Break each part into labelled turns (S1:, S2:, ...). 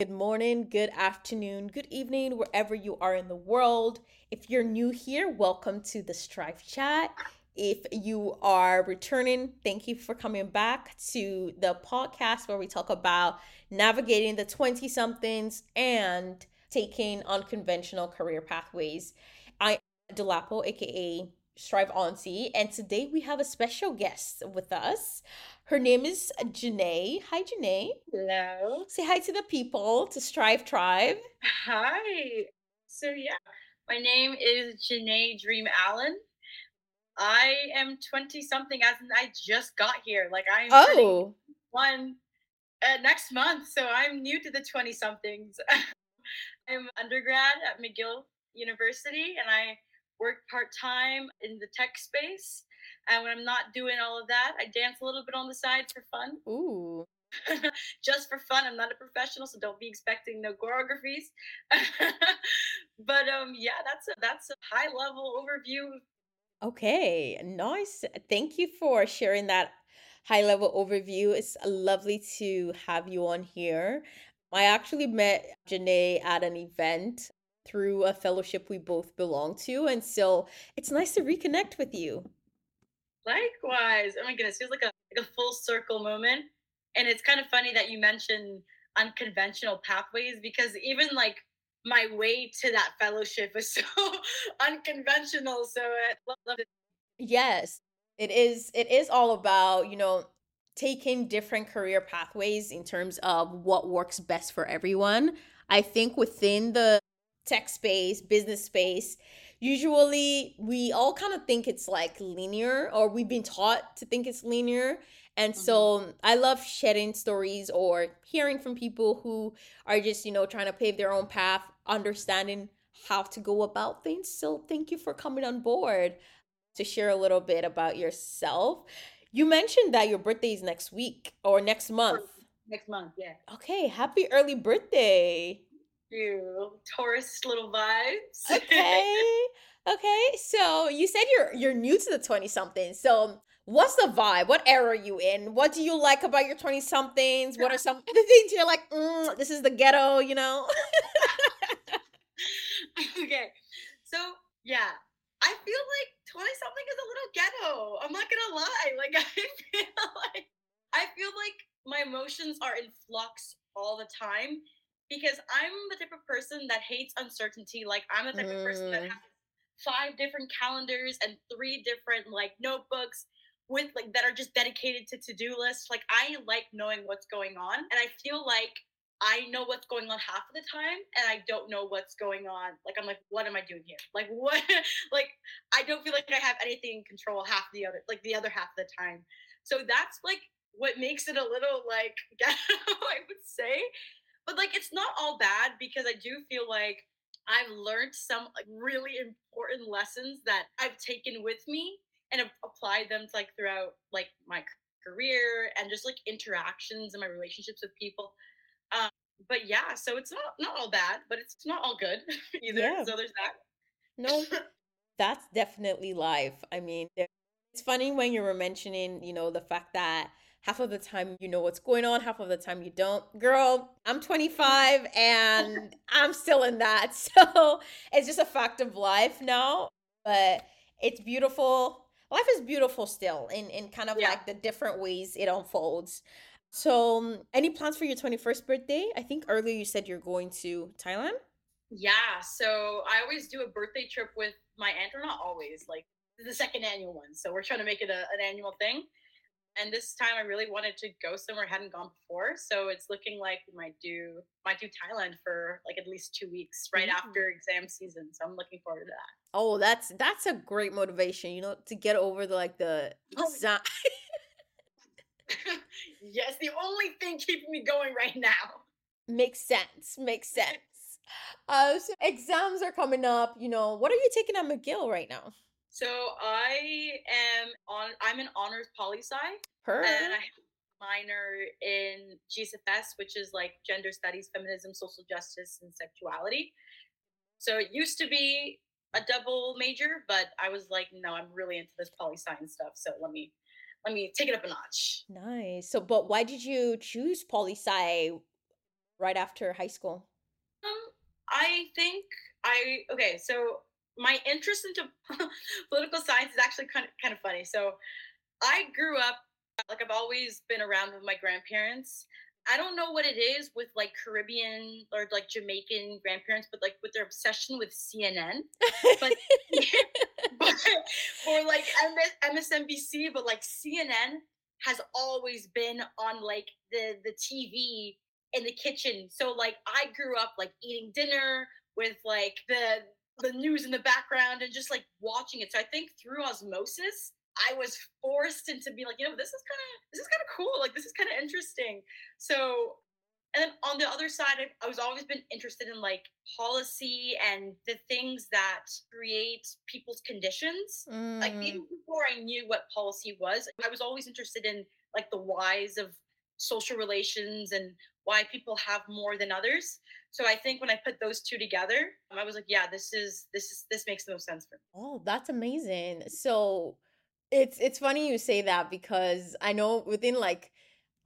S1: Good morning, good afternoon, good evening, wherever you are in the world. If you're new here, welcome to the Strive Chat. If you are returning, thank you for coming back to the podcast where we talk about navigating the 20 somethings and taking unconventional career pathways. I am Dolapo, aka Strive Auntie, and today we have a special guest with us. Her name is Janae. Hi, Janae.
S2: Hello.
S1: Say hi to the people, to Strive Tribe.
S2: Hi. So yeah, my name is Janae Dream Allen. I am 20 something as in I just got here. Like I'm
S1: Oh,
S2: one uh, next month, so I'm new to the 20 somethings. I'm undergrad at McGill University and I work part time in the tech space. And when I'm not doing all of that, I dance a little bit on the side for fun.
S1: ooh.
S2: just for fun. I'm not a professional, so don't be expecting no choreographies. but um, yeah, that's a that's a high level overview.
S1: Okay, nice. Thank you for sharing that high level overview. It's lovely to have you on here. I actually met Janae at an event through a fellowship we both belong to, and so it's nice to reconnect with you.
S2: Likewise, oh my goodness, it feels like a like a full circle moment. And it's kind of funny that you mentioned unconventional pathways because even like my way to that fellowship was so unconventional. So I love it.
S1: Yes, it is it is all about, you know, taking different career pathways in terms of what works best for everyone. I think within the tech space, business space, usually we all kind of think it's like linear or we've been taught to think it's linear. And
S2: Mhm.
S1: so I love sharing stories or hearing from people who are just, you know, trying to pave their own path, understanding how to go about things. So thank you for coming on board to share a little bit about yourself. You mentioned that your birthday is next week or next month.
S2: Next month, yeah.
S1: Okay, happy early birthday.
S2: You Taurus little vibes.
S1: Okay. Okay. So you said you're you're new to the 20 something. So what's the vibe? What era are you in? What do you like about your 20 somethings? What are some the things you're like, mm, this is the ghetto, you know?
S2: okay. So yeah, I feel like 20 something is a little ghetto. I'm not gonna lie. Like I feel like I feel like my emotions are in flux all the time because I'm the type of person that hates uncertainty. Like I'm the type of person that
S1: Mm,
S2: has five different calendars and three different like notebooks with like that are just dedicated to to-do lists. Like I like knowing what's going on and I feel like I know what's going on half of the time and I don't know what's going on. Like I'm like, what am I doing here? Like what like I don't feel like I have anything in control half the other like the other half of the time. So that's like what makes it a little like I would say. But like it's not all bad because I do feel like I've learned some like really important lessons that I've taken with me and have applied them to, like throughout like my career and just like interactions and my relationships with people um, but yeah, so it's not not all bad, but it's not all good either.
S1: yeah.
S2: So there's that.
S1: No, that's definitely life. I mean, it's funny when you were mentioning, you know, the fact that half of the time you know what's going on, half of the time you don't. Girl, I'm 25 and I'm still in that. So it's just a fact of life now. But it's beautiful. Life is beautiful still in, in kind of
S2: yeah,
S1: like the different ways it unfolds. So, um, any plans for your 21st birthday? I think earlier you said you're going to Thailand.
S2: yeah. So I always do a birthday trip with my aunt, or not always. Like the second annual one, so we're trying to make it a, an annual thing. And this time, I really wanted to go somewhere I hadn't gone before, so it's looking like we might do might do Thailand for like at least two weeks right
S1: Ooh.
S2: after exam season. So I'm looking forward to that.
S1: Oh, that's that's a great motivation, you know, to get over the like the
S2: Oh,
S1: exam.
S2: yes, the only thing keeping me going right now.
S1: Makes sense. Makes sense. Uh, so exams are coming up. You know, what are you taking at McGill right now?
S2: So I am on. I'm an honors poli sci, and
S1: Her.
S2: I have a minor in GSFS, which is like gender studies, feminism, social justice, and sexuality. So it used to be a double major, but I was like, no, I'm really into this poli science stuff. So let me let me take it up a notch.
S1: Nice. So, but why did you choose poli sci? right after high school?
S2: Um, I think I okay. So my interest into political science is actually kind of kind of funny. So I grew up like I've always been around with my grandparents. I don't know what it is with like Caribbean or like Jamaican grandparents, but like with their obsession with CNN, but, but or like MS, MSNBC, but like CNN has always been on like the the TV in the kitchen. So like I grew up like eating dinner with like the the news in the background and just like watching it. So I think through osmosis, I was forced into being like, you know, this is kind of this is kind of cool. Like this is kind of interesting. So and then on the other side, I, I was always been interested in like policy and the things that create people's conditions. Mm. Like even before I knew what policy was, I was always interested in like the whys of social relations and why people have more than others. So I think when I put those two together, I was like, yeah, this is this is this makes no sense for me.
S1: Oh, that's amazing. So it's it's funny you say that because I know within like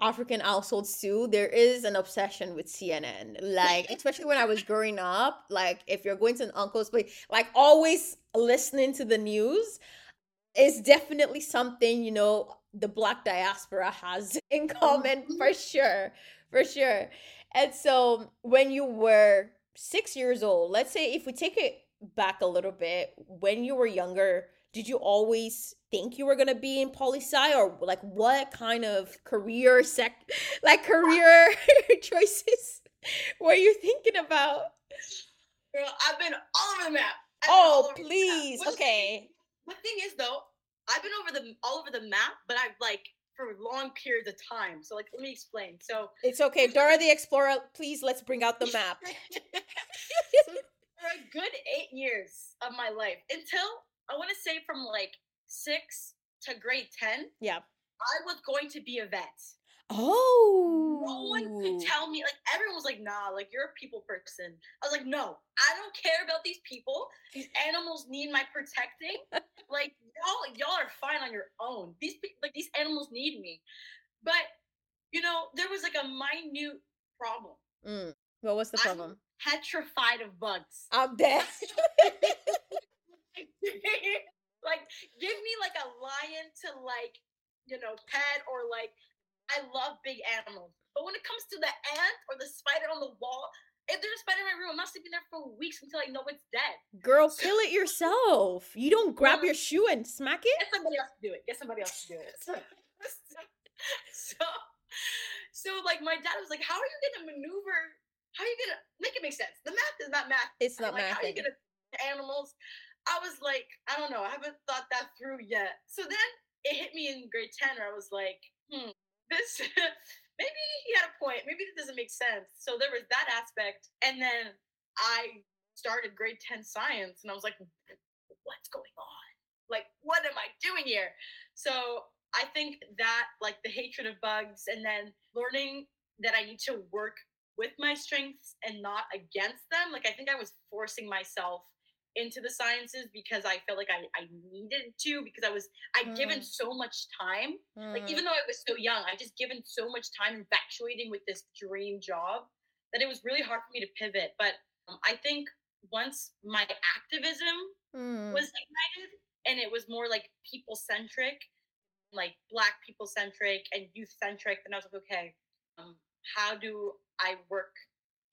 S1: African households too, there is an obsession with CNN. Like, especially when I was growing up, like if you're going to an uncle's place, like always listening to the news is definitely something, you know, the black diaspora has in common for mm-hmm. sure. For sure. And so when you were six years old, let's say if we take it back a little bit, when you were younger, did you always think you were gonna be in poli sci or like what kind of career sec like career choices were you thinking about?
S2: Girl, I've been all over the map.
S1: I've oh please, okay.
S2: The thing is though, I've been over the all over the map, but I've like for long periods of time. So like let me explain. So
S1: it's okay. Dora the Explorer, please let's bring out the map.
S2: so for a good eight years of my life until I want to say from like six to grade 10.
S1: Yeah.
S2: I was going to be a vet.
S1: Oh.
S2: No one could oh. tell me, like, everyone was like, nah, like, you're a people person. I was like, no, I don't care about these people. These animals need my protecting. Like, y'all, y'all are fine on your own. These, like, these animals need me. But, you know, there was like a minute problem.
S1: Mm. What was the problem?
S2: I'm petrified of bugs.
S1: I'm dead.
S2: like give me like a lion to like you know pet or like I love big animals. But when it comes to the ant or the spider on the wall, if there's a spider in my room, I'm not sleeping there for weeks until I know it's dead.
S1: Girl, kill it yourself. You don't grab your shoe and smack it.
S2: Get somebody else to do it. Get somebody else to do it. So, so, so, like my dad was like, "How are you gonna maneuver? How are you gonna make it make sense? The math is not math.
S1: It's not
S2: like,
S1: math.
S2: How are you gonna animals?" I was like, I don't know, I haven't thought that through yet. So then it hit me in grade 10 where I was like, hmm, this maybe he had a point. Maybe it doesn't make sense. So there was that aspect. And then I started grade 10 science and I was like, what's going on? Like, what am I doing here? So I think that, like, the hatred of bugs and then learning that I need to work with my strengths and not against them. Like, I think I was forcing myself into the sciences because I felt like I, I needed to because I was I'd mm. given so much time. Mm. Like even though I was so young, I just given so much time infatuating with this dream job that it was really hard for me to pivot. But um, I think once my activism mm. was ignited and it was more like people centric, like black people centric and youth centric, then I was like, okay, um, how do I work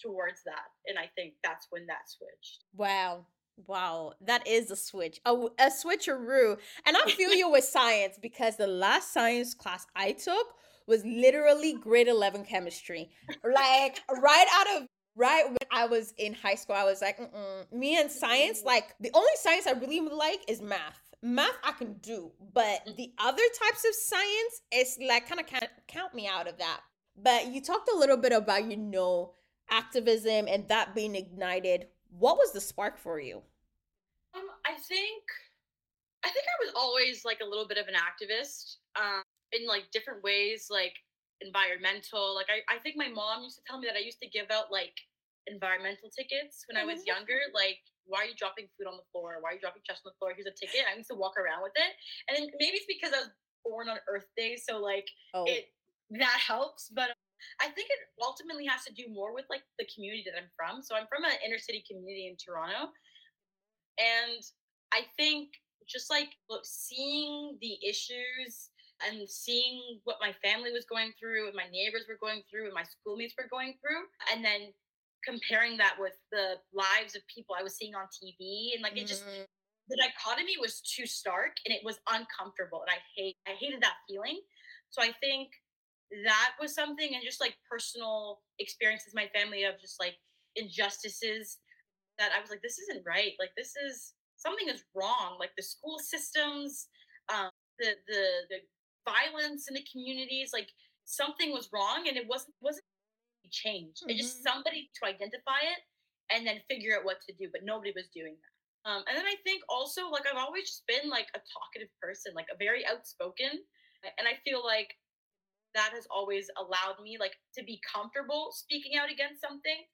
S2: towards that? And I think that's when that switched.
S1: Wow. Wow, that is a switch, a, a switcheroo. And I feel you with science because the last science class I took was literally grade 11 chemistry. Like, right out of right when I was in high school, I was like, Mm-mm. me and science, like, the only science I really like is math. Math I can do, but the other types of science is like kind of can't count me out of that. But you talked a little bit about, you know, activism and that being ignited what was the spark for you?
S2: Um, I think I think I was always like a little bit of an activist um, in like different ways, like environmental. Like I, I think my mom used to tell me that I used to give out like environmental tickets when mm-hmm. I was mm-hmm. younger. Like, why are you dropping food on the floor? Why are you dropping trash on the floor? Here's a ticket. I used to walk around with it, and maybe it's because I was born on Earth Day, so like oh. it that helps. But I think it ultimately has to do more with like the community that I'm from. So I'm from an inner city community in Toronto. And I think just like look, seeing the issues and seeing what my family was going through and my neighbors were going through and my schoolmates were going through and then comparing that with the lives of people I was seeing on TV and like it just
S1: Mm,
S2: the dichotomy was too stark and it was uncomfortable and I hate I hated that feeling. So I think that was something and just like personal experiences my family of just like injustices that I was like, this isn't right. Like this is something is wrong. Like the school systems, um, the the the violence in the communities, like something was wrong, and it wasn't wasn't changed. It just
S1: mhm.
S2: somebody to identify it and then figure out what to do, but nobody was doing that. Um, and then I think also like I've always just been like a talkative person, like a very outspoken, and I feel like that has always allowed me like to be comfortable speaking out against something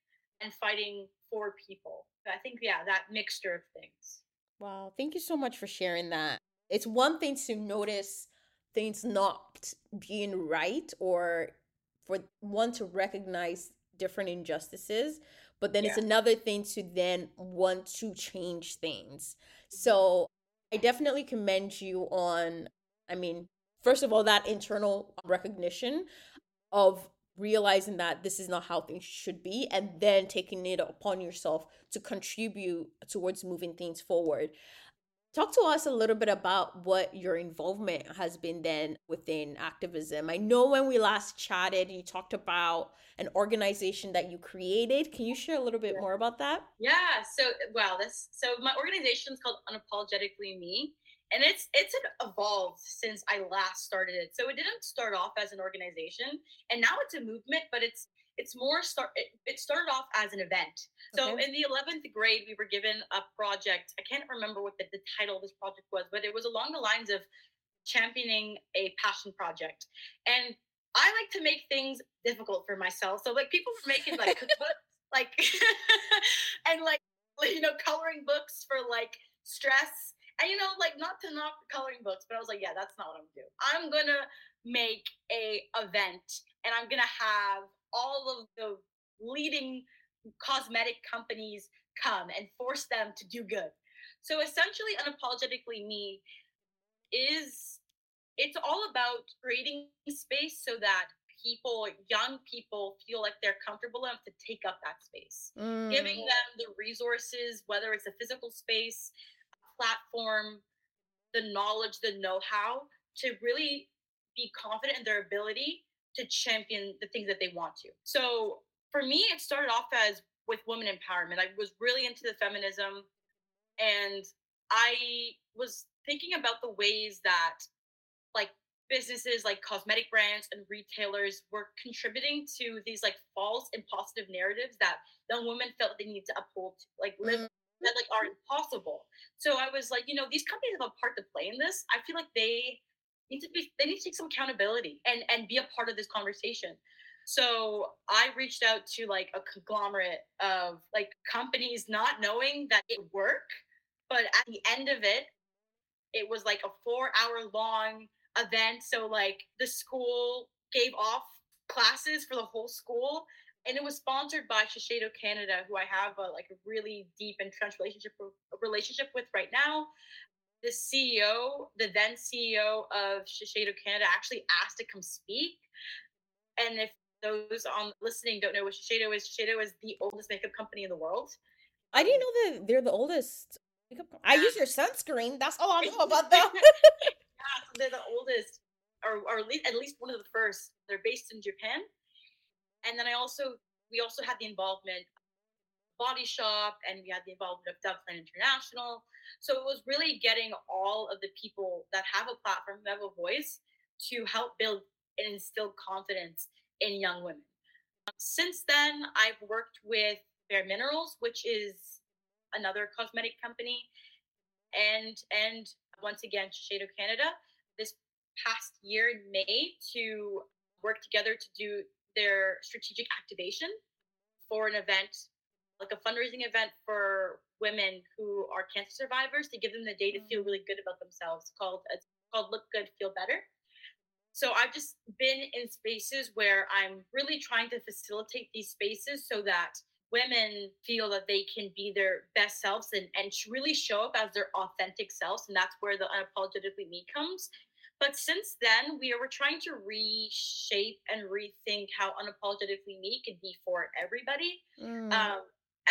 S2: and fighting for people. I think yeah, that mixture of things.
S1: Wow, thank you so much for sharing that. It's one thing to notice things not being right or for one to recognize different injustices, but then it's another thing to then want to change things.
S2: Mhm.
S1: So I definitely commend you on, I mean, first of all, that internal recognition of realizing that this is not how things should be and then taking it upon yourself to contribute towards moving things forward. Talk to us a little bit about what your involvement has been then within activism. I know when we last chatted, you talked about an organization that you created. Can you share a little bit more about that?
S2: Yeah. So wow, this so my organization is called Unapologetically Me. And it's it's evolved since I last started it. So it didn't start off as an organization and now it's a movement, but it's it's more start it, it started off as an event. So
S1: Okay.
S2: in the 11th grade, we were given a project. I can't remember what the, the title of this project was, but it was along the lines of championing a passion project. And I like to make things difficult for myself. So like people were making like cookbooks, like and like you know coloring books for like stress. And you know, like not to knock coloring books, but I was like, yeah, that's not what I'm gonna do. I'm gonna make a event and I'm gonna have all of the leading cosmetic companies come and force them to do good. So essentially, unapologetically me is it's all about creating space so that people, young people, feel like they're comfortable enough to take up that space, giving
S1: Mm,
S2: them the resources, whether it's a physical space, platform, the knowledge, the know how to really be confident in their ability to champion the things that they want to. So for me, it started off as with women empowerment. I was really into the feminism and I was thinking about the ways that like businesses like cosmetic brands and retailers were contributing to these like false and positive narratives that young women felt they needed to uphold like live that like are impossible so i was like you know these companies have a part to play in this i feel like they need to be they need to take some accountability and and be a part of this conversation so i reached out to like a conglomerate of like companies not knowing that it work but at the end of it it was like a four hour long event. So like the school gave off classes for the whole school. And it was sponsored by Shiseido Canada, who I have a, like a really deep and entrenched relationship relationship with right now. The CEO, the then CEO of Shiseido Canada, actually asked to come speak. And if those on listening don't know what Shiseido is, Shiseido is the oldest makeup company in the world.
S1: I didn't
S2: Um,
S1: know that they're the oldest. makeup co- I use your sunscreen. That's all I know about them.
S2: yeah, so they're the oldest, or, or at least one of the first. They're based in Japan, and then I also we also had the involvement Body Shop, and we had the involvement of Doveplant International. So it was really getting all of the people that have a platform, who have a voice, to help build and instill confidence in young women. Since then, I've worked with Bare Minerals, which is another cosmetic company, and and once again Shiseido Canada this past year in May to work together to do their strategic activation for an event like a fundraising event for women who are cancer survivors to give them the day to feel
S1: Mm,
S2: really good about themselves called it's called look good feel better So I've just been in spaces where I'm really trying to facilitate these spaces so that women feel that they can be their best selves and, and really show up as their authentic selves. And that's where the unapologetically me comes. But since then, we were trying to reshape and rethink how unapologetically me could be for everybody. Mm. Um,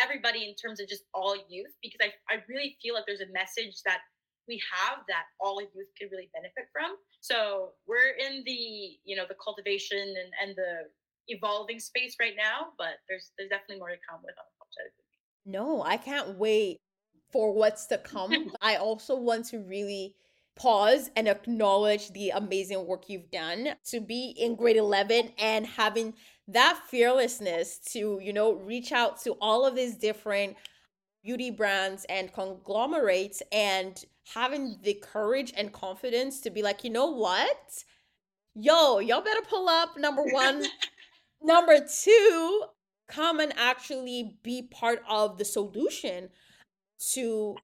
S2: everybody in terms of just all youth, because I, I really feel like there's a message that we have that all youth can really benefit from. So we're in the, you know, the cultivation and, and the evolving space right now, but there's there's definitely more to come with unapologetically.
S1: No, I can't wait for what's to come. I also want to really pause and acknowledge the amazing work you've done to be in grade 11 and having that fearlessness to you know reach out to all of these different beauty brands and conglomerates and having the courage and confidence to be like you know what? Yo y'all better pull up number one. Number two come and actually be part of the solution to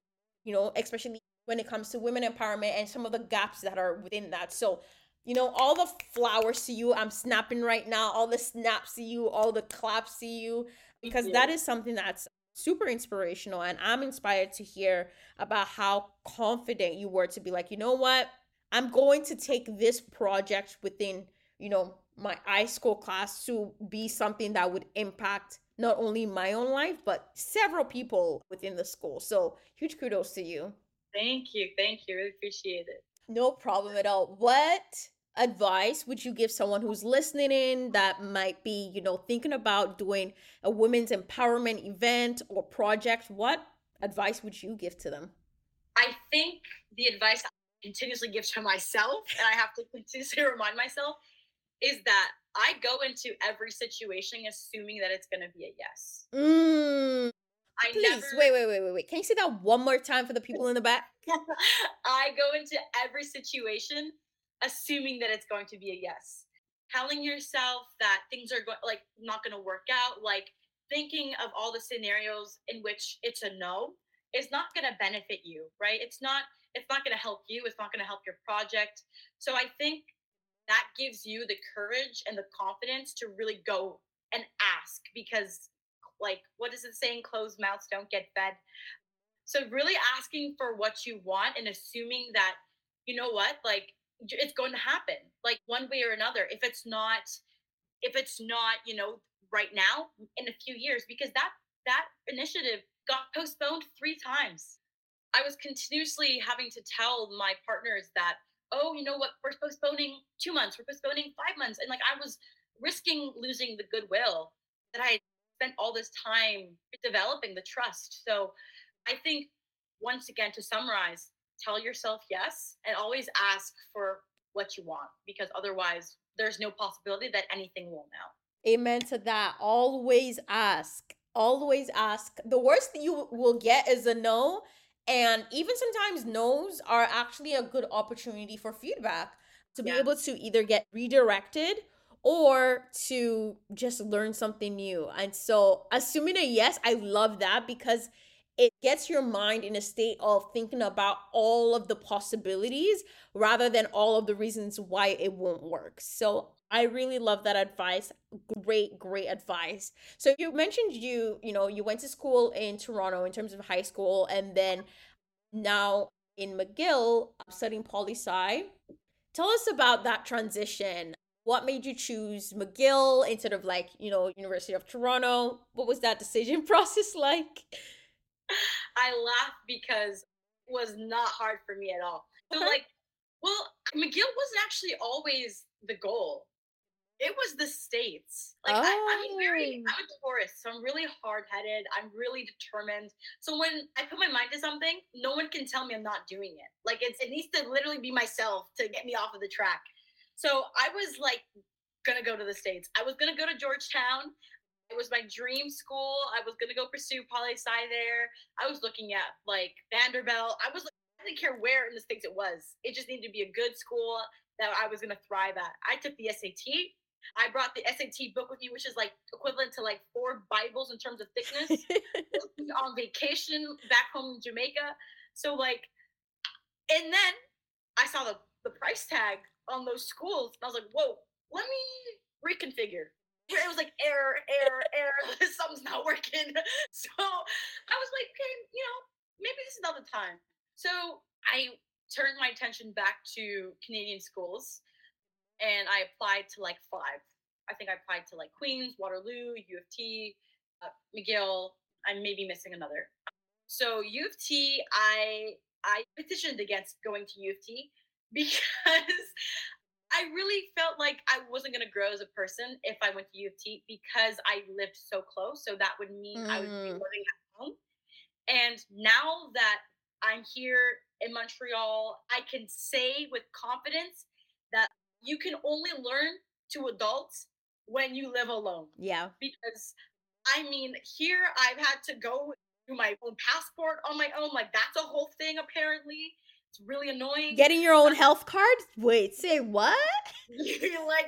S1: you know especially when it comes to women empowerment and some of the gaps that are within that. So, you know, all the flowers to you, I'm snapping right now, all the snaps to you, all the claps to you, because that is something that's super inspirational. And I'm inspired to hear about how confident you were to be like, you know what? I'm going to take this project within, you know, my iSchool class to be something that would impact not only my own life, but several people within the school. So huge kudos to you.
S2: Thank you. Thank you. Really appreciate it.
S1: No problem at all. What advice would you give someone who's listening in that might be, you know, thinking about doing a women's empowerment event or project? What advice would you give to them?
S2: I think the advice I continuously give to myself, and I have to continuously remind myself, is that I go into every situation assuming that it's going to be a yes.
S1: Mm, I Please, never... wait, wait, wait, wait, wait. Can you say that one more time for the people in the back?
S2: I go into every situation assuming that it's going to be a yes. Telling yourself that things are going like not going to work out, like thinking of all the scenarios in which it's a no is not going to benefit you, right? It's not it's not going to help you, it's not going to help your project. So I think that gives you the courage and the confidence to really go and ask because like what is it saying? Closed mouths don't get fed. So really asking for what you want and assuming that you know what? Like it's going to happen like one way or another if it's not if it's not you know right now in a few years because that that initiative got postponed three times. I was continuously having to tell my partners that oh you know what? We're postponing two months we're postponing five months and like i was risking losing the goodwill that i spent all this time developing the trust. So I think once again to summarize, tell yourself yes and always ask for what you want because otherwise there's no possibility that anything will now.
S1: Amen to that. Always ask. Always ask. The worst that you will get is a no. And even sometimes no's are actually a good opportunity for feedback to be yeah. able to either get redirected or to just learn something new. And so, assuming a yes, I love that because it gets your mind in a state of thinking about all of the possibilities rather than all of the reasons why it won't work. So, I really love that advice. Great, great advice. So you mentioned you, you know, you went to school in Toronto in terms of high school and then now in McGill studying poli sci. Tell us about that transition what made you choose McGill instead of like, you know, University of Toronto? What was that decision process like?
S2: I laugh because it was not hard for me at all. So uh-huh. like, well, McGill wasn't actually always the goal. It was the states. Like oh. I, am very, I'm a Taurus, so I'm really hard headed. I'm really determined. So when I put my mind to something, no one can tell me I'm not doing it. Like it's, it needs to literally be myself to get me off of the track. So I was like gonna go to the States. I was gonna go to Georgetown. It was my dream school. I was gonna go pursue poli sci there. I was looking at like Vanderbilt. I was I didn't care where in the States it was. It just needed to be a good school that I was gonna thrive at. I took the SAT. I brought the SAT book with me, which is like equivalent to like four Bibles in terms of thickness. on vacation back home in Jamaica. So like, and then I saw the the price tag on those schools. And I was like, whoa, let me reconfigure. It was like error, error, error. Something's not working. So I was like, okay, you know, maybe this is not the time. So I turned my attention back to Canadian schools and I applied to like five. I think I applied to like Queens, Waterloo, U of T, uh, McGill. I may be missing another. So U of T, I I petitioned against going to U of T because I really felt like I wasn't going to grow as a person if I went to U of T because I lived so close. So that would mean mm. I would be mm. living at home. And now that I'm here in Montreal, I can say with confidence that you can only learn to adults when you live alone.
S1: Yeah.
S2: Because I mean, here I've had to go do my own passport on my own. Like that's a whole thing apparently. It's really annoying.
S1: Getting your own health card? Wait, say what?
S2: like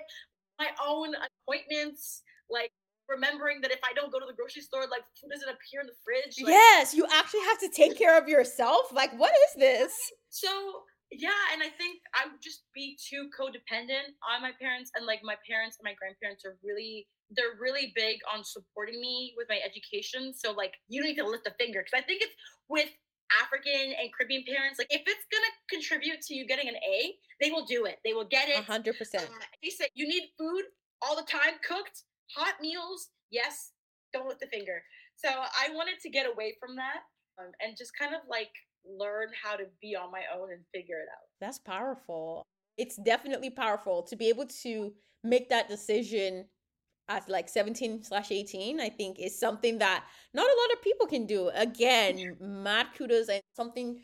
S2: my own appointments, like remembering that if I don't go to the grocery store, like food doesn't appear in the fridge. Like,
S1: yes, you actually have to take care of yourself. Like, what is this?
S2: So yeah, and I think I would just be too codependent on my parents, and like my parents and my grandparents are really they're really big on supporting me with my education. So like you don't need to lift a finger because I think it's with African and Caribbean parents, like if it's gonna contribute to you getting an A, they will do it. They will get it.
S1: hundred percent. Uh,
S2: they say you need food all the time, cooked, hot meals. Yes, don't lift the finger. So I wanted to get away from that um, and just kind of like learn how to be on my own and figure it out.
S1: That's powerful. It's definitely powerful to be able to make that decision at like 17 slash 18 i think is something that not a lot of people can do. Again mad kudos and something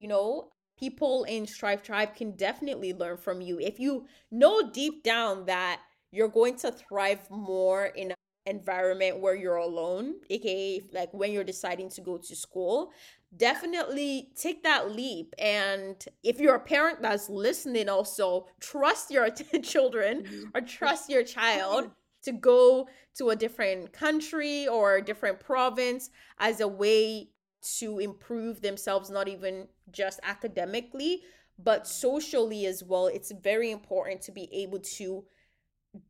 S1: you know people in strive tribe can definitely learn from you. If you know deep down that you're going to thrive more in an environment where you're alone aka like when you're deciding to go to school definitely take that leap. And if you're a parent that's listening also trust your children mm-hmm. or trust your child to go to a different country or a different province as a way to improve themselves, not even just academically, but socially as well. It's very important to be able to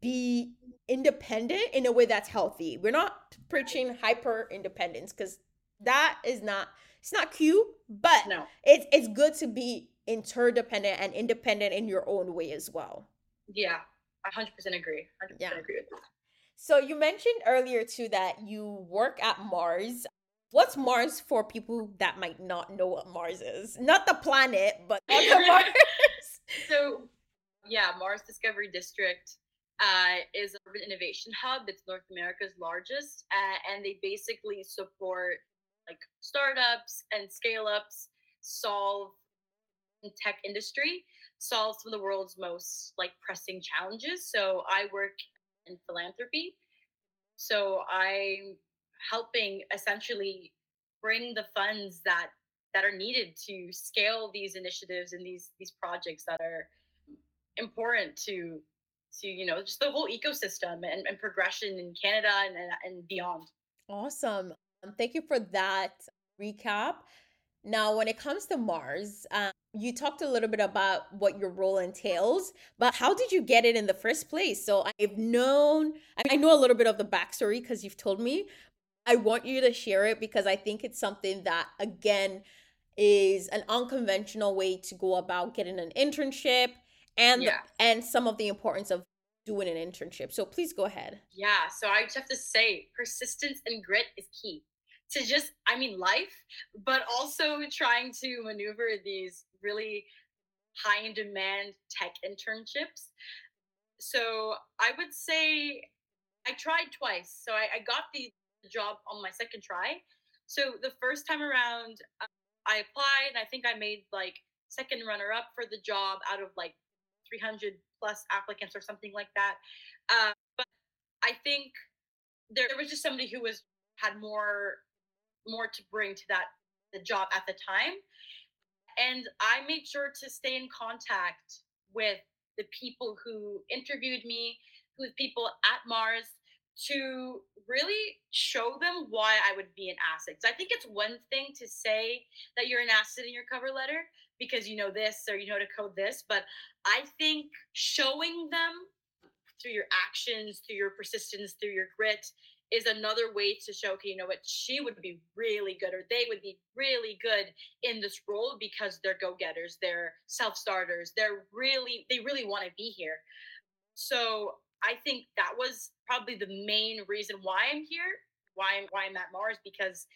S1: be independent in a way that's healthy. We're not preaching hyper independence because that is not it's not cute, but no. it's it's good to be interdependent and independent in your own way as well.
S2: Yeah, 100% agree. 100% yeah. agree with that.
S1: So you mentioned earlier too that you work at Mars. What's Mars for people that might not know what Mars is? Not the planet, but Mars.
S2: so, yeah, Mars Discovery District uh, is an urban innovation hub. It's North America's largest, uh, and they basically support like startups and scale ups solve in tech industry solve some of the world's most like pressing challenges. So I work in philanthropy. So I'm helping essentially bring the funds that that are needed to scale these initiatives and these these projects that are important to to you know just the whole ecosystem and, and progression in Canada and, and beyond.
S1: Awesome. Thank you for that recap. Now, when it comes to Mars, um, you talked a little bit about what your role entails, but how did you get it in the first place? So I've known, I know a little bit of the backstory because you've told me. I want you to share it because I think it's something that, again, is an unconventional way to go about getting an internship and yeah. and some of the importance of doing an internship. So please go ahead.
S2: Yeah, so I just have to say persistence and grit is key to just i mean life but also trying to maneuver these really high in demand tech internships. So i would say i tried twice so i, I got the job on my second try. So the first time around uh, i applied and i think i made like second runner up for the job out of like 300 plus applicants or something like that. Uh, but i think there, there was just somebody who was had more more to bring to that the job at the time and i made sure to stay in contact with the people who interviewed me with people at mars to really show them why I would be an asset. So I think it's one thing to say that you're an asset in your cover letter because you know this or you know to code this, but I think showing them through your actions, through your persistence, through your grit is another way to show, okay, you know what, she would be really good or they would be really good in this role because they're go-getters, they're self-starters, they're really, they really want to be here. So I think that was probably the main reason why I'm here, why I'm why I'm at Mars, because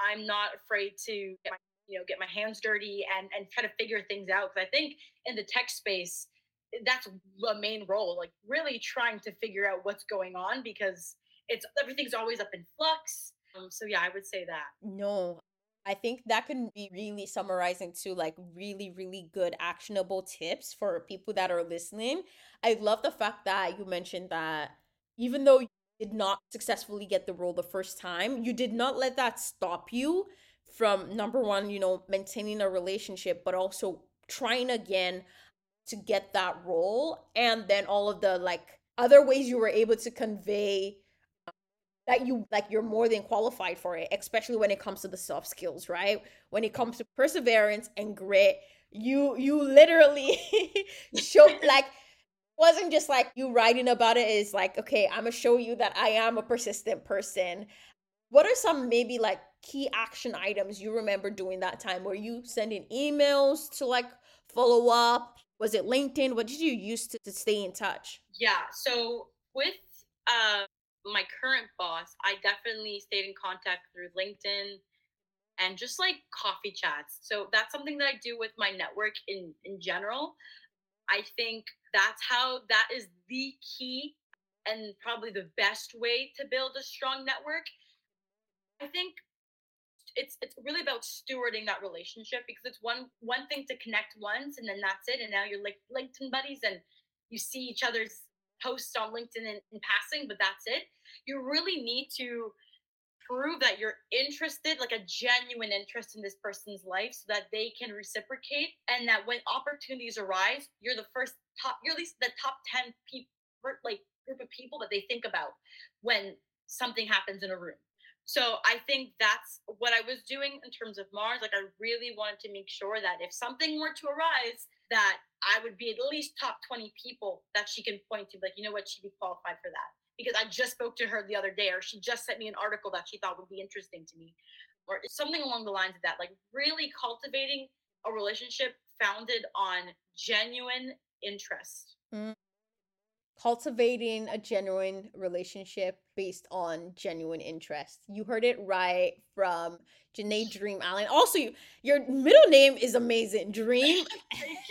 S2: I'm not afraid to my, you know get my hands dirty and and try to figure things out. Because I think in the tech space, that's the main role, like really trying to figure out what's going on because it's everything's always up in flux. Um, so yeah, I would say that.
S1: No, I think that can be really summarizing to like really, really good actionable tips for people that are listening. I love the fact that you mentioned that even though you did not successfully get the role the first time, you did not let that stop you from number one, you know, maintaining a relationship, but also trying again to get that role. And then all of the like other ways you were able to convey that you like you're more than qualified for it especially when it comes to the soft skills right? When it comes to perseverance and grit you you literally show like wasn't just like you writing about it is like okay i'm gonna show you that i am a persistent person. What are some maybe like key action items you remember doing that time? Were you sending emails to like follow up? Was it linkedin? What did you use to, to stay in touch?
S2: Yeah so with uh my current boss, I definitely stayed in contact through LinkedIn and just like coffee chats. So that's something that I do with my network in in general. I think that's how that is the key and probably the best way to build a strong network. I think it's it's really about stewarding that relationship because it's one one thing to connect once and then that's it and now you're like LinkedIn buddies and you see each other's posts on LinkedIn in, in passing, but that's it. You really need to prove that you're interested, like a genuine interest in this person's life, so that they can reciprocate, and that when opportunities arise, you're the first top, you're at least the top ten people, like group of people that they think about when something happens in a room. So I think that's what I was doing in terms of Mars. Like I really wanted to make sure that if something were to arise, that I would be at least top 20 people that she can point to, like, you know what, she'd be qualified for that. Because I just spoke to her the other day, or she just sent me an article that she thought would be interesting to me, or something along the lines of that. Like, really cultivating a relationship founded on genuine interest. Mm
S1: cultivating a genuine relationship based on genuine interest. You heard it right from Janae Dream Allen. Also, you, your middle name is amazing. Dream.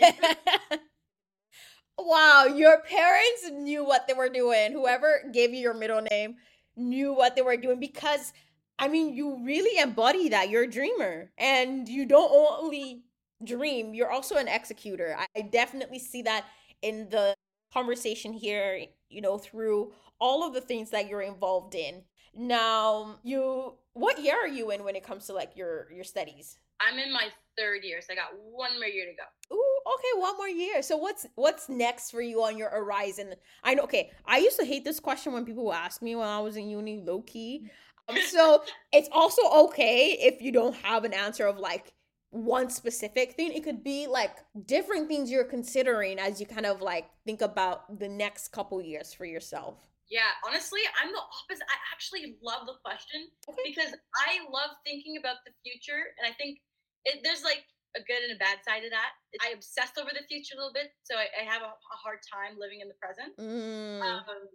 S1: wow, your parents knew what they were doing. Whoever gave you your middle name knew what they were doing because I mean, you really embody that. You're a dreamer and you don't only dream, you're also an executor. I definitely see that in the conversation here, you know, through all of the things that you're involved in. Now, you what year are you in when it comes to like your your studies?
S2: I'm in my third year, so I got one more year to go.
S1: Ooh, okay, one more year. So what's what's next for you on your horizon? I know. Okay, I used to hate this question when people ask me when I was in uni, low key. Um, so it's also okay if you don't have an answer of like one specific thing. It could be like different things you're considering as you kind of like think about the next couple years for yourself.
S2: Yeah, honestly, I'm the opposite. I actually love the question okay. because I love thinking about the future, and I think it, there's like a good and a bad side of that. I obsessed over the future a little bit, so I, I have a, a, hard time living in the present. Mm. Um,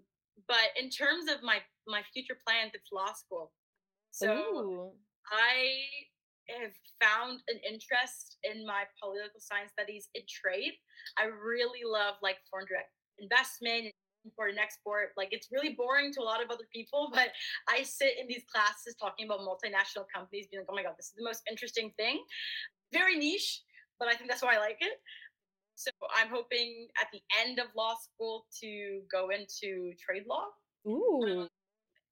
S2: but in terms of my my future plans, it's law school. So Ooh. I have found an interest in my political science studies in trade. I really love like foreign direct investment, import and export. Like it's really boring to a lot of other people, but I sit in these classes talking about multinational companies, being like, oh my God, this is the most interesting thing. Very niche, but I think that's why I like it. So I'm hoping at the end of law school to go into trade law. Ooh. Um,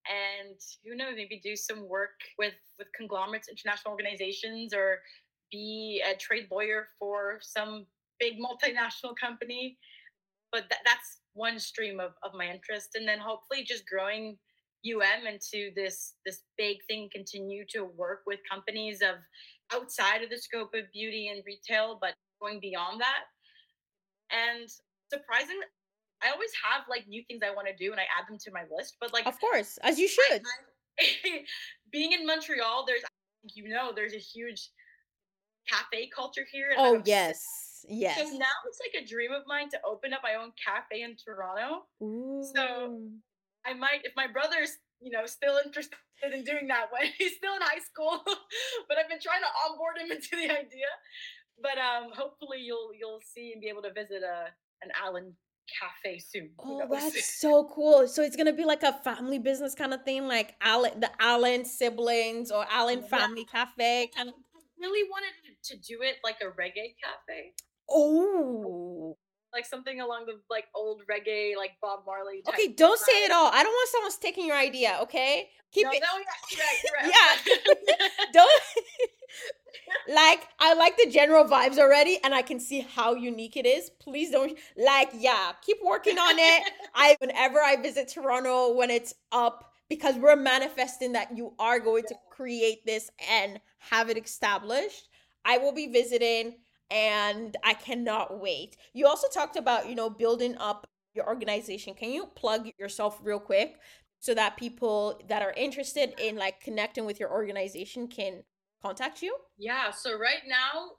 S2: and who knows maybe do some work with with conglomerates international organizations or be a trade lawyer for some big multinational company. But th- that's one stream of, of my interest and then hopefully just growing um into this this big thing continue to work with companies of outside of the scope of beauty and retail but going beyond that. And surprisingly i always have like new things i want to do and i add them to my list but like
S1: of course as you should
S2: being in montreal there's you know there's a huge cafe culture here
S1: oh yes Yes.
S2: So now it's like a dream of mine to open up my own cafe in Toronto. Ooh. So I might, if my brother's, you know, still interested in doing that when he's still in high school, but I've been trying to onboard him into the idea. But um, hopefully you'll you'll see and be able to visit a an Allen cafe soon.
S1: Oh, that's so cool. So it's gonna be like a family business kind of thing, like Allen the Allen siblings or Allen family yeah. cafe kind of.
S2: I really wanted to do it like a reggae cafe.
S1: Oh.
S2: Like something along the like old reggae, like Bob Marley.
S1: Okay, don't say it all. I don't want someone taking your idea. Okay,
S2: keep no, it. No, yeah, yeah,
S1: yeah. don't. Like I like the general vibes already, and I can see how unique it is. Please don't like, yeah, keep working on it. I whenever I visit Toronto when it's up, because we're manifesting that you are going to create this and have it established. I will be visiting and I cannot wait. You also talked about, you know, building up your organization. Can you plug yourself real quick so that people that are interested in like connecting with your organization can contact you?
S2: Yeah, so right now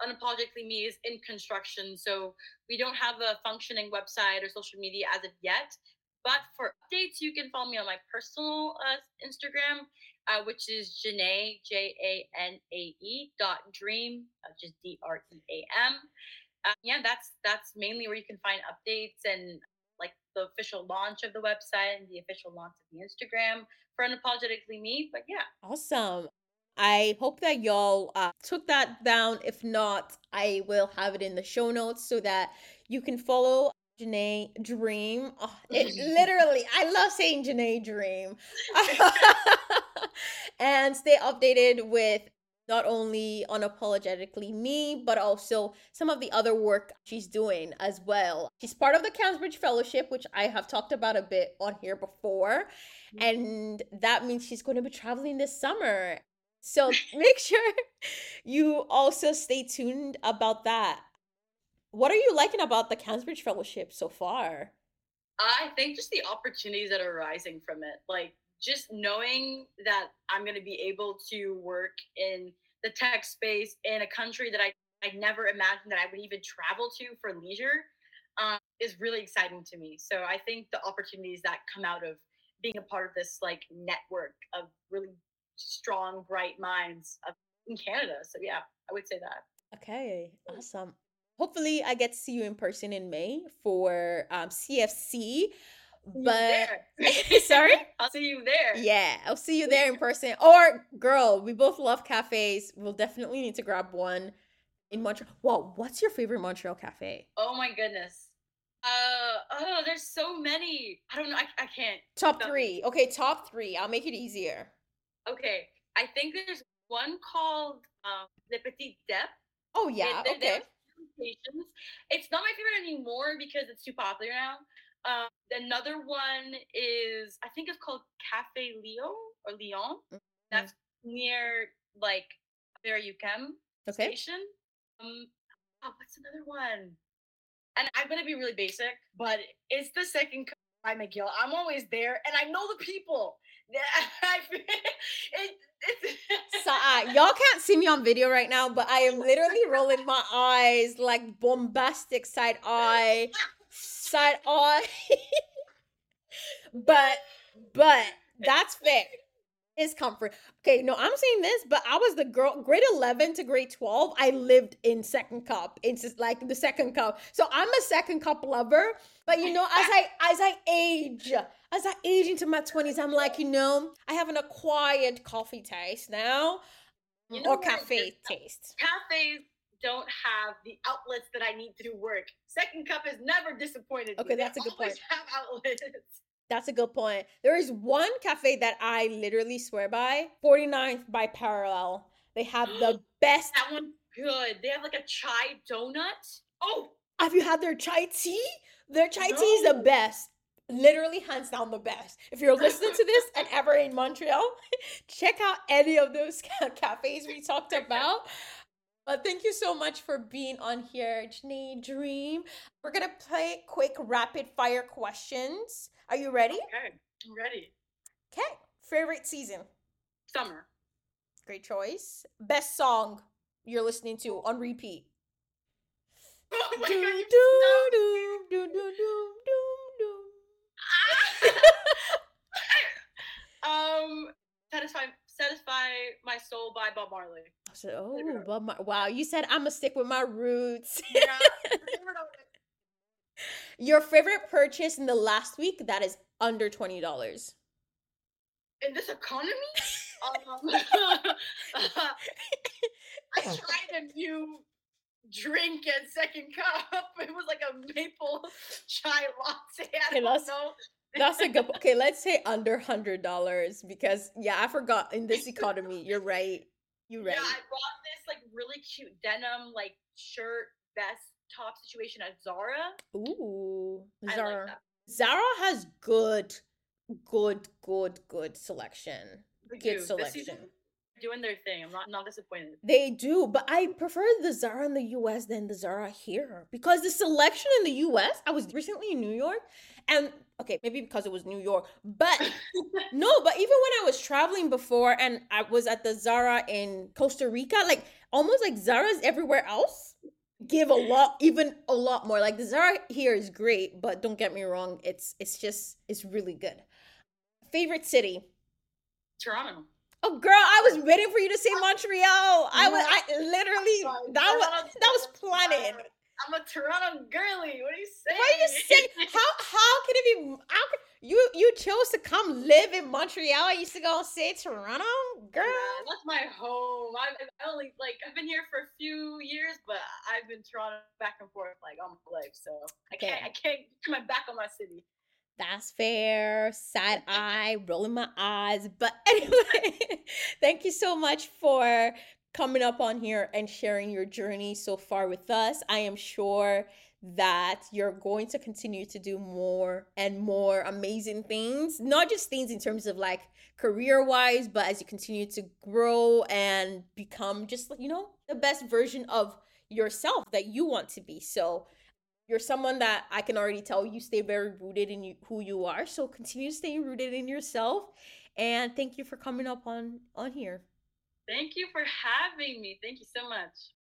S2: unapologetically me is in construction so we don't have a functioning website or social media as of yet but for updates you can follow me on my personal uh, instagram uh, which is Janae, J A N A E dot dream, uh, just D R E A M. Uh, yeah, that's that's mainly where you can find updates and like the official launch of the website and the official launch of the Instagram for unapologetically me. But yeah,
S1: awesome. I hope that y'all uh, took that down. If not, I will have it in the show notes so that you can follow Janae Dream. Oh, it literally, I love saying Janae Dream. and stay updated with not only unapologetically me, but also some of the other work she's doing as well. She's part of the Cansbridge Fellowship, which I have talked about a bit on here before. Mm-hmm. And that means she's going to be traveling this summer. So make sure you also stay tuned about that. What are you liking about the Cansbridge Fellowship so far?
S2: I think just the opportunities that are arising from it. Like just knowing that I'm going to be able to work in the tech space in a country that I, I never imagined that I would even travel to for leisure um, is really exciting to me. So I think the opportunities that come out of being a part of this like network of really strong, bright minds in Canada. So yeah, I would say that.
S1: Okay, awesome. Hopefully, I get to see you in person in May for um, CFC but sorry?
S2: I'll see you there.
S1: Yeah i'll see you there in person. Or girl we both love cafes. We'll definitely need to grab one in montreal well what's your favorite montreal cafe?
S2: Oh my goodness. Uh oh there's so many. I don't know i, I can't.
S1: Top three. okay top three. I'll make it easier
S2: okay i think there's one called um le petit dep
S1: oh yeah it, okay
S2: it's not my favorite anymore because it's too popular now um, another one is I think it's called Cafe Leo or Lyon. Mm-hmm. That's near like where you UQAM okay. station. Um, oh, what's another one? And I'm gonna be really basic, but it's the second by McGill. I'm always there, and I know the people.
S1: So uh, y'all can't see me on video right now, but I am literally rolling my eyes like bombastic side eye side eye. but but that's fair. Is comfort. Okay, no, I'm saying this, but I was the girl grade 11 to grade 12. I lived in second cup. It's just like the second cup. So I'm a second cup lover. But you know, as I as I age, as I age into my 20s, I'm like, you know, I have an acquired coffee taste now. You know or cafe taste.
S2: Cafes don't have the outlets that I need to do work. Second Cup has never disappointed
S1: okay, that's a good point.
S2: Have outlets.
S1: That's a good point. There is one cafe that I literally swear by 49th by Parallel. They have the best.
S2: That one good. They have like a chai donut. Oh,
S1: Have you had their chai tea? Their chai tea is the best. Literally, hands down, the best. If you're listening to this and ever in Montreal, check out any of those ca- cafes we talked about. But thank you so much for being on here, Janae Dream. We're gonna play quick rapid fire questions. Are you ready?
S2: Okay, I'm ready.
S1: Okay. Favorite season?
S2: Summer.
S1: Great choice. Best song you're listening to on repeat?
S2: Oh my god, um, satisfy, satisfy my soul by Bob Marley.
S1: I said, oh, Bob Mar- wow. You said I'm gonna stick with my roots.
S2: Yeah.
S1: Your favorite purchase in the last week that is under twenty dollars.
S2: In this economy, um, I tried a new drink and second cup. It was like a maple chai latte. I don't know.
S1: That's a good. Okay, let's say under hundred dollars because yeah, I forgot in this economy. You're right. You're right.
S2: Yeah, I bought this like really cute denim like shirt vest top situation at Zara.
S1: Ooh, Zara.
S2: like.
S1: Zara has good, good, good, good selection.
S2: They
S1: Good
S2: do.
S1: Selection.
S2: doing their thing. I'm not not disappointed.
S1: They do, but I prefer the Zara in the US than the Zara here because the selection in the US, I was recently in New York and okay, maybe because it was New York, but no, but even when I was traveling before and I was at the Zara in Costa Rica, like almost like Zara's everywhere else give a lot even a lot more. Like the Zara here is great, but don't get me wrong, it's it's just it's really good. Favorite city?
S2: Toronto.
S1: Oh girl, I was waiting for you to say Montreal. I was I literally that was that was.
S2: Toronto. I'm a Toronto girly. What are you saying?
S1: What are you saying? How how can it be how can you you chose to come live in Montreal? I used to go and say Toronto? Girl.
S2: Yeah, that's my home. I, I only like I've been here for a few years, but I've been Toronto back and forth like all my life. So I can't. I can't turn my back on my city.
S1: That's fair. Side eye, rolling my eyes. But anyway, thank you so much for coming up on here and sharing your journey so far with us. I am sure that you're going to continue to do more and more amazing things, not just things in terms of like career wise, but as you continue to grow and become just, you know, the best version of yourself that you want to be. So, you're someone that I can already tell you stay very rooted in you, who you are. So continue staying rooted in yourself. And thank you for coming up on on here.
S2: Thank you for having me. Thank you so much.